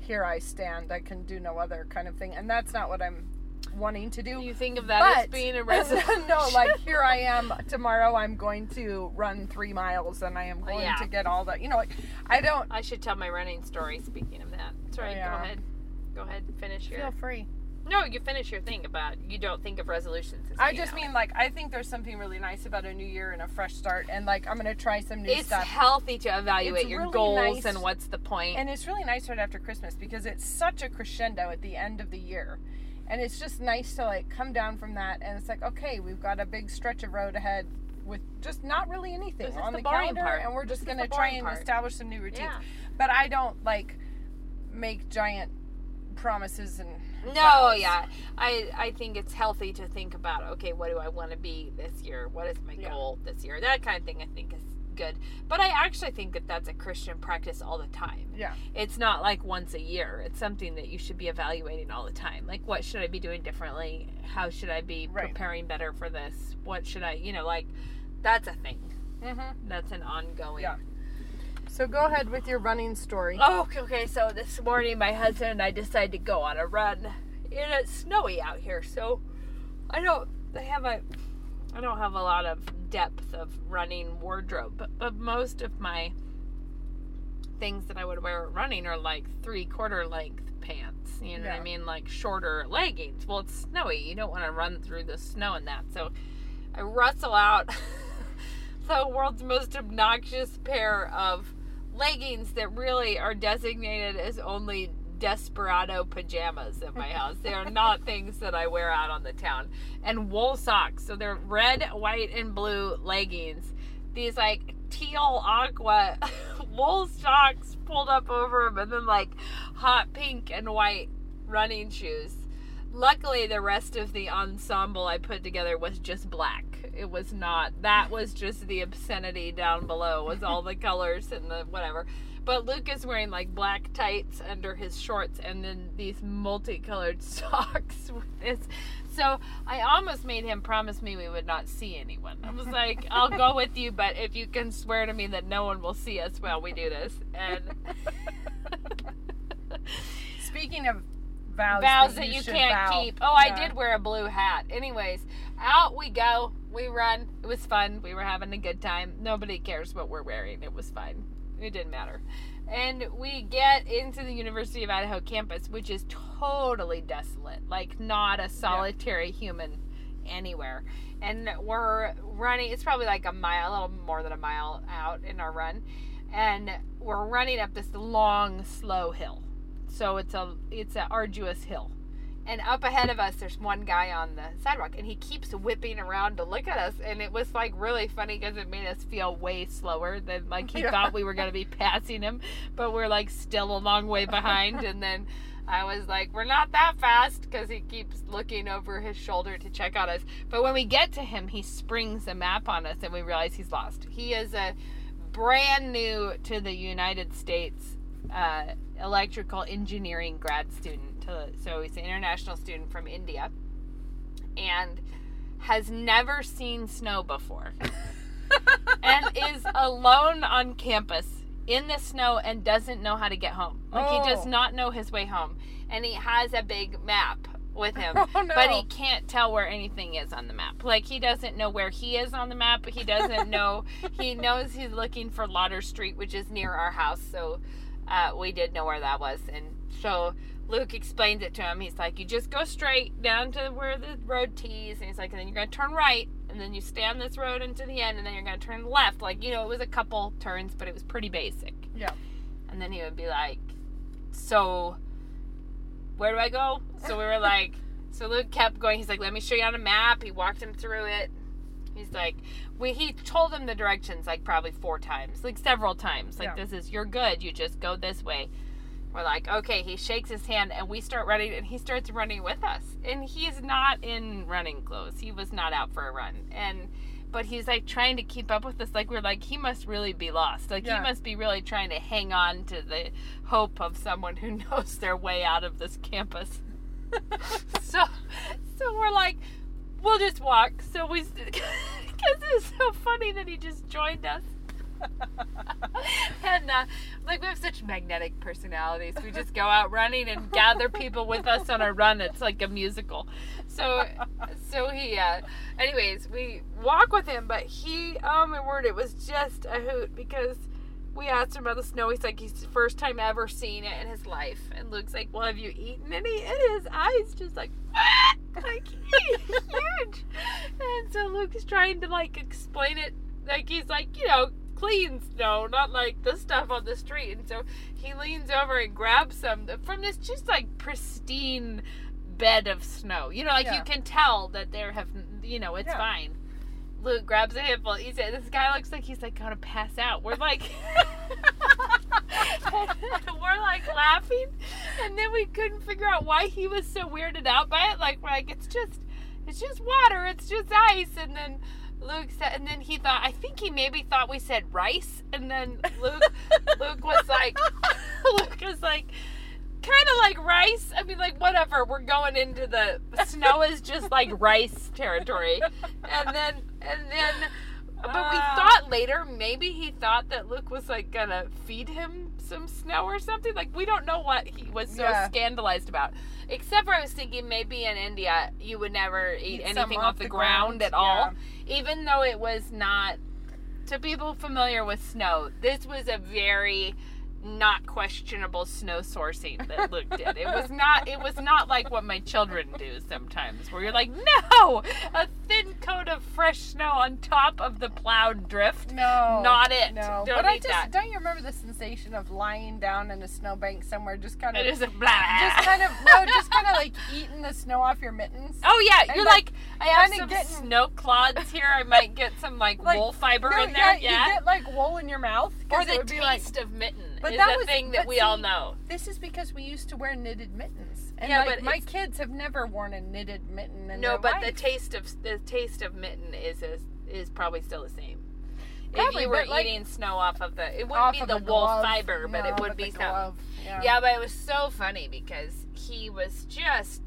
here I stand, I can do no other kind of thing, and that's not what I'm wanting to do. Do you think of that as being a resolution? no, like here I am tomorrow. I'm going to run three miles, and I am oh, going yeah. to get all the. You know, like I don't I should tell my running story. Speaking of that, sorry. Yeah. Go ahead. Go ahead. And finish your. feel free. No, you finish your thing about you don't think of resolutions. As I just mean like I think there's something really nice about a new year and a fresh start, and like I'm gonna try some new it's stuff. healthy to evaluate It's your really goals nice. and what's the point. And it's really nice right after Christmas because it's such a crescendo at the end of the year. And it's just nice to like come down from that and it's like, okay, we've got a big stretch of road ahead with just not really anything on the the, calendar part. and we're just is gonna try and part. establish some new routines. Yeah. But I don't like make giant promises and No, yeah. I I think it's healthy to think about okay, what do I want to be this year? What is my Yeah. goal this year? That kind of thing I think is good. But I actually think that that's a Christian practice all the time. Yeah. It's not like once a year. It's something that you should be evaluating all the time. Like what should I be doing differently? How should I be Right. preparing better for this? What should I, you know, like that's a thing. Mm-hmm. That's an ongoing Yeah. So go ahead with your running story. Oh, okay, okay. So this morning, my husband and I decided to go on a run. And it's snowy out here, so I don't. I have a. I don't have a lot of depth of running wardrobe, but, but most of my things that I would wear running are like three quarter length pants. You know what I mean? Like shorter leggings. Well, it's snowy. You don't want to run through the snow in that. So I rustle out the world's most obnoxious pair of leggings that really are designated as only desperado pajamas at my house. They are not things that I wear out on the town. And wool socks. So they're red, white, and blue leggings. These like teal aqua wool socks pulled up over them, and then like hot pink and white running shoes. Luckily, the rest of the ensemble I put together was just black. It was not. That was just the obscenity down below. Was all the colors and the whatever. But Luke is wearing like black tights under his shorts and then these multicolored socks with this. So I almost made him promise me we would not see anyone. I was like, I'll go with you, but if you can swear to me that no one will see us while we do this. And Speaking of vows, vows that, that you should can't vow. keep. Oh, I did wear a blue hat. Anyways, out we go. We run. It was fun. We were having a good time. Nobody cares what we're wearing. It was fine. It didn't matter. And we get into the University of Idaho campus, which is totally desolate. Like not a solitary human anywhere. And we're running. It's probably like a mile, a little more than a mile out in our run, and we're running up this long, slow hill. So it's a it's an arduous hill. And up ahead of us, there's one guy on the sidewalk, and he keeps whipping around to look at us. And it was like really funny because it made us feel way slower than like he Yeah. thought we were going to be passing him, but we're like still a long way behind. and then I was like, we're not that fast because he keeps looking over his shoulder to check on us. But when we get to him, he springs a map on us, and we realize he's lost. He is a brand new to the United States uh, electrical engineering grad student. To, so he's an international student from India, and has never seen snow before, and is alone on campus in the snow and doesn't know how to get home. Like he does Oh. not know his way home, and he has a big map with him, Oh, no. but he can't tell where anything is on the map. Like he doesn't know where he is on the map. But he doesn't know. he knows he's looking for Lauder Street, which is near our house. So uh, we did know where that was, and so Luke explains it to him. He's like, "You just go straight down to where the road tees," and he's like, "And then you're gonna turn right." And then you stay on this road into the end, and then you're gonna turn left. Like you know, it was a couple turns, but it was pretty basic. Yeah. And then he would be like, So, where do I go? So we were like, So Luke kept going. He's like, Let me show you on a map. He walked him through it. He's like, we, he told him the directions like probably four times, like several times. Like, Yeah. this is, you're good. You just go this way. We're like, okay. He shakes his hand and we start running and he starts running with us. And he's not in running clothes. He was not out for a run. And, but he's like trying to keep up with us. Like, we're like, he must really be lost. Like, Yeah. he must be really trying to hang on to the hope of someone who knows their way out of this campus. so, so we're like, we'll just walk. So we, because it's so funny that he just joined us. and uh, like we have such magnetic personalities, we just go out running and gather people with us on our run. It's like a musical. So, so he, uh, anyways, we walk with him, but he, oh my word, it was just a hoot because we asked him about the snow. He's like, he's the first time ever seen it in his life. And Luke's like, well, have you eaten any? And his eyes just like, like huge. And so Luke is trying to like explain it. Like he's like, you know, clean snow, not like the stuff on the street. And so he leans over and grabs some from this just like pristine bed of snow. You know, like Yeah. you can tell that there have, you know, it's Yeah. fine. Luke grabs a handful. He said, "This guy looks like he's like gonna pass out." We're like, we're like laughing, and then we couldn't figure out why he was so weirded out by it. Like we're like, it's just, it's just water, it's just ice, and then. Luke said, and then he thought, I think he maybe thought we said rice, and then Luke, Luke was like, Luke was like, kind of like rice. I mean, like whatever. We're going into the snow is just like rice territory, and then and then. But we Ah. thought later maybe he thought that Luke was like gonna feed him some snow or something. Like we don't know what he was so Yeah. scandalized about. Except for I was thinking maybe in India you would never eat, Eat anything off, the, ground, at all. Even though it was not to people familiar with snow, this was a very not questionable snow sourcing that Luke did. It was not it was not like what my children do sometimes where you're like, "No! A thin coat of fresh snow on top of the plowed drift." No, Not it. No, Don't but I just that. don't you remember the sensation of lying down in a snowbank somewhere, just kind of, It is a blah. just kind of, no, just kind of like eating the snow off your mittens. Oh yeah, And, you're like, like, I have some getting- snow clods here. I might get some like, Like, wool fiber No, in there. yeah, Yeah. you get like wool in your mouth or the be like, taste of mitten But is that a was- thing that we all know. This is because we used to wear knitted mittens, and Yeah, like but my kids have never worn a knitted mitten. In No, their but the taste of the taste of mitten is is, is probably still the same. Probably, if you were but, like, eating snow off of the, it wouldn't be of the wool glove. fiber, but No, it would be the glove, Yeah. Yeah. but it was so funny because he was just,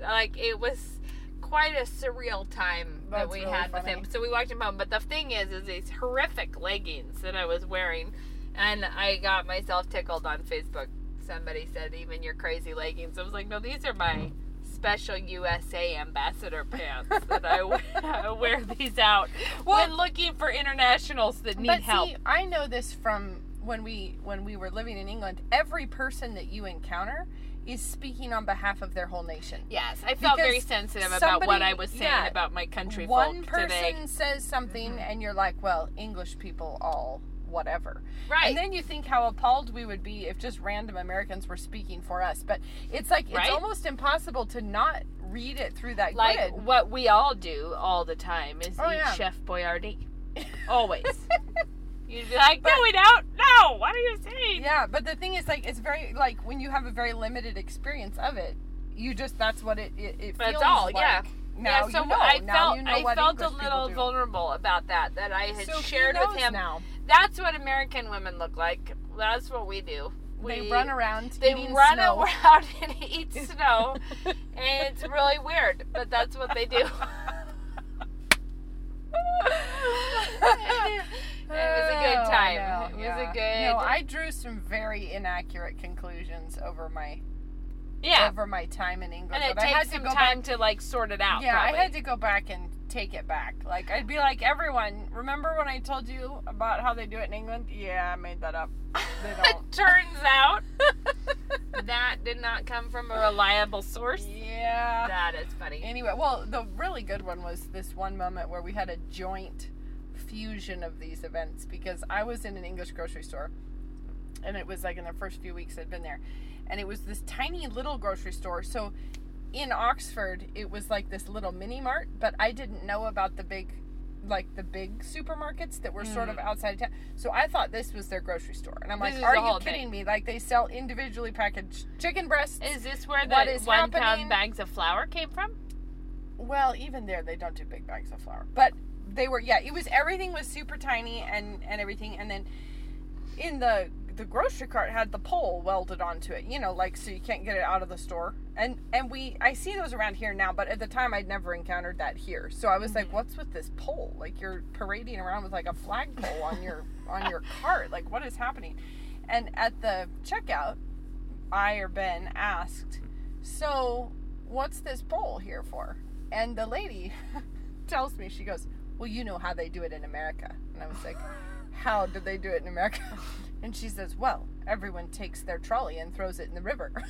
like, it was quite a surreal time that we really had with him. So we walked him home. But the thing is, is these horrific leggings that I was wearing, and I got myself tickled on Facebook. Somebody said, "Even your crazy leggings." I was like, "No, these are my." Special USA ambassador pants that I wear, I wear these out when looking for internationals that need but help. see, I know this from when we when we were living in England. Every person that you encounter is speaking on behalf of their whole nation. Yes, I felt very Because sensitive about what I was saying yeah, about my country One person today. says something, mm-hmm. and you're like, "Well, English people all whatever." Right. And then you think how appalled we would be if just random Americans were speaking for us. But it's like Right? it's almost impossible to not read it through that like grid. what we all do all the time is Oh, eat yeah. Chef Boyardee. Always. You'd be like, But- no, we don't. No, what are you saying? Yeah, but the thing is, like, it's very like when you have a very limited experience of it, you just that's what it it, it feels all, like. yeah. Now yeah, so you know. I now felt you know I felt a English people little vulnerable about that that I had So shared with him. now. That's what American women look like. That's what we do. they We- run around. They run snow. around and eat snow, and it's really weird, but that's what they do. it was a good Oh, time. no, it was yeah. a good. No, I drew some very inaccurate conclusions over my yeah, over my time in England. and it but I had takes some time back. to like sort it out. Yeah, probably. I had to go back and take it back. Like I'd be like, everyone, remember when I told you about how they do it in England? Yeah, I made that up. They It don't. turns out that did not come from a reliable source. yeah. That is funny. Anyway, well, the really good one was this one moment where we had a joint fusion of these events because I was in an English grocery store and it was like in the first few weeks I'd been there. And it was this tiny little grocery store. So in Oxford, it was like this little mini mart, but I didn't know about the big like the big supermarkets that were sort of outside of town. So I thought this was their grocery store. And I'm Mm. This like, are you kidding thing. me? Like they sell individually packaged chicken breasts. Is this where What the is one pound bags of flour came from? Well, even there, they don't do big bags of flour. But they were, yeah, it was everything was super tiny and and everything. And then in the the grocery cart had the pole welded onto it, you know, like so you can't get it out of the store. And and we I see those around here now, but at the time I'd never encountered that here. So I was like, mm-hmm. what's with this pole? Like you're parading around with like a flagpole on your on your cart. Like what is happening? And at the checkout, I or Ben asked, "So, what's this pole here for?" And the lady tells me, she goes, "Well, you know how they do it in America." And I was like, "How do they do it in America?" And she says, "Well, everyone takes their trolley and throws it in the river."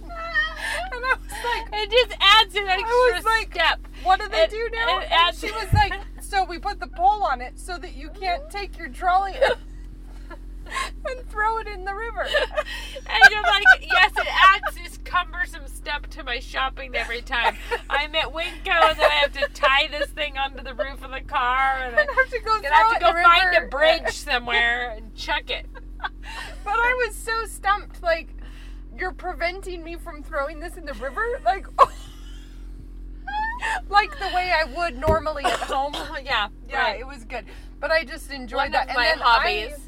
and I was like, It just adds an extra was like, step. what do they It- do now? it And adds- she was like, so we put the pole on it so that you can't take your trolley and throw it in the river. And you're like, yes, it adds this cumbersome step to my shopping every time. I'm at Winco and then I have to tie this thing onto the roof of the car and I I have to go have to go find a bridge somewhere and chuck it. But I was so stumped. Like, you're preventing me from throwing this in the river? Like, like the way I would normally at home. yeah, Yeah, right. it was good. But I just enjoyed One that. of my then hobbies. I,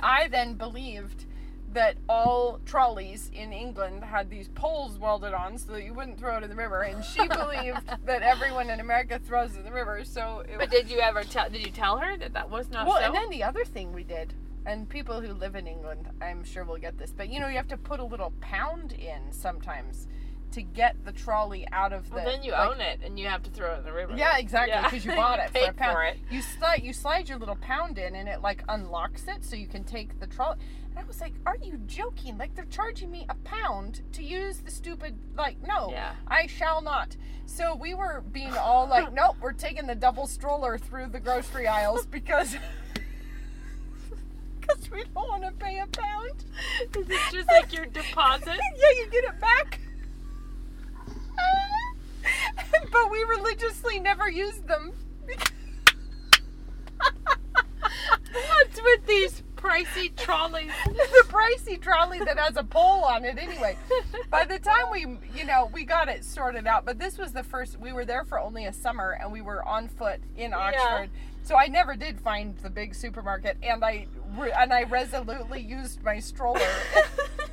I then believed that all trolleys in England had these poles welded on so that you wouldn't throw it in the river. And she believed that everyone in America throws it in the river. So it But did you ever tell? Did you tell her that that was not so? well, so? and then the other thing we did, and people who live in England, I'm sure will get this, but you know, you have to put a little pound in sometimes to get the trolley out of the. well, then you like- own it and you have to throw it in the river. Yeah, exactly, Yeah. because you bought it for a pound. for it. You slide, you slide your little pound in, and it like unlocks it, so you can take the trolley. And I was like, "Are you joking? Like they're charging me a pound to use the stupid? Like, no, Yeah. I shall not." So we were being all like, "Nope, we're taking the double stroller through the grocery aisles because." Because we don't want to pay a pound. Is it just like your deposit? yeah, you get it back. but we religiously never used them. What's with these pricey trolleys? the pricey trolley that has a pole on it anyway. By the time we, you know, we got it sorted out, but this was the first, we were there for only a summer and we were on foot in Oxford. So I never did find the big supermarket and I, and I resolutely used my stroller.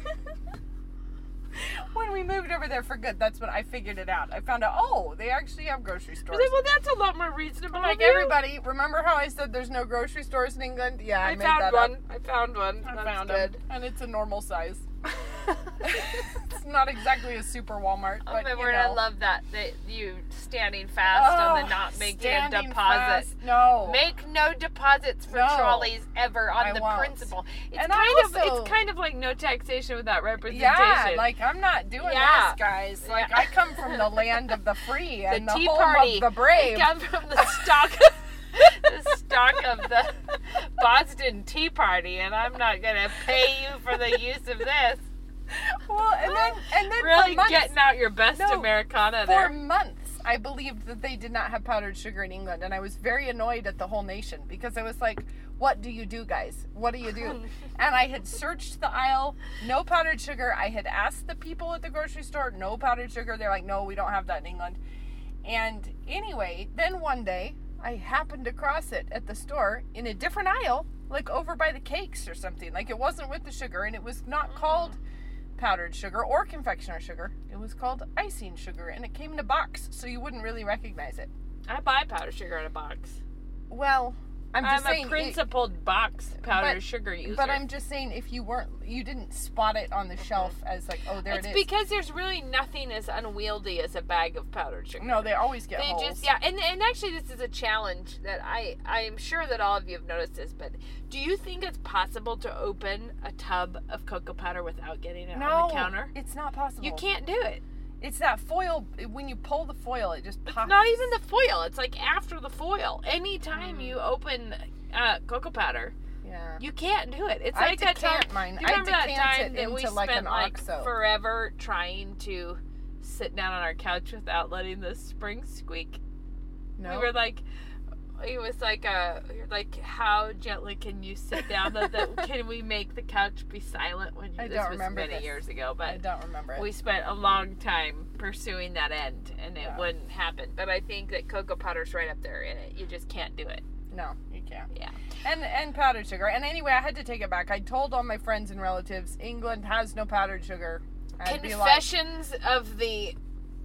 when we moved over there for good, that's when I figured it out. I found out, oh, they actually have grocery stores. like, well, that's a lot more reasonable. Like everybody, remember how I said there's no grocery stores in England? Yeah, I, I made found that one. up. I found one. I found good. it, and it's a normal size. it's not exactly a super Walmart, Oh but my word, know. I love that. That you standing fast on the Oh, not making a deposit. fast. No, Make no deposits for No. trolleys ever on I the won't. principle. It's And kind of it's kind of like no taxation without representation. yeah, like I'm not doing Yeah. this, guys. Like Yeah. I come from the land of the free and the, Tea home Party. of the brave. I come from the stock the stock of the Boston Tea Party, and I'm not gonna pay you for the use of this. Well, and then and then Really for months, getting out your best No, Americana for there. months I believed that they did not have powdered sugar in England, and I was very annoyed at the whole nation because I was like, "What do you do, guys? What do you do?" and I had searched the aisle, no powdered sugar. I had asked the people at the grocery store, no powdered sugar. They're like, "No, we don't have that in England." And anyway, then one day I happened across it at the store in a different aisle, like over by the cakes or something. Like it wasn't with the sugar, and it was not mm-hmm. called powdered sugar or confectioner sugar. It was called icing sugar, and it came in a box, so you wouldn't really recognize it. I buy powdered sugar in a box. Well, I'm I'm, just saying. a it- principled box powdered but- sugar user. but I'm just saying, if you weren't, you didn't spot it on the mm-hmm. shelf as like, oh, there it's it is. because there's really nothing as unwieldy as a bag of powdered sugar. no, they always get they holes. just yeah, and and actually this is a challenge that I I am sure that all of you have noticed this, but do you think it's possible to open a tub of cocoa powder without getting it no, on the counter? it's not possible. You can't do it. It's that foil. When you pull the foil, it just pops. It's not even the foil. It's like after the foil. Anytime Mm. you open uh, cocoa powder, Yeah. you can't do it. It's I like that time. mine. Do you I remember that time that we like, spent an like OXO. forever trying to sit down on our couch without letting the spring squeak? No. We were like, it was like a like how gently can you sit down? that, that can we make the couch be silent when you? I this don't was remember many this. years ago, but I don't remember it. we spent a long time pursuing that end, and it Yeah. wouldn't happen. But I think that cocoa powder's right up there in it. You just can't do it. no, you can't. Yeah. And and powdered sugar. And anyway, I had to take it back. I told all my friends and relatives England has no powdered sugar. I'd be like- Confessions of the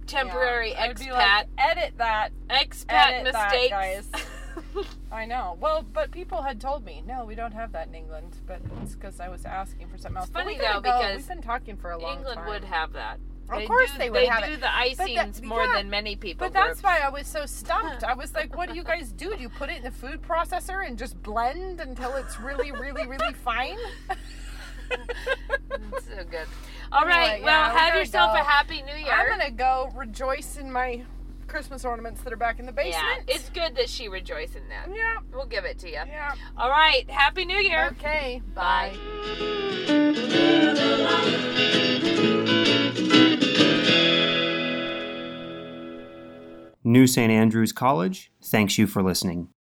temporary Yeah, expat. like, edit that. expat edit that, mistakes. guys. I know. Well, but people had told me, no, we don't have that in England. But it's because I was asking for something else. It's funny, though, go. because we've been talking for a long England time. would have that. Of course do, they would have do it. the icings that- more yeah. than many people. But that's why I was so stumped. I was like, what do you guys do? Do you put it in the food processor and just blend until it's really, really, really fine? So good. All right. yeah, well, have yourself go. a happy New Year. I'm going to go rejoice in my Christmas ornaments that are back in the basement. yeah, it's good that she rejoiced in that. Yeah, We'll give it to you. yeah. All right. Happy New Year. Okay, Bye. New St. Andrews College thanks you for listening.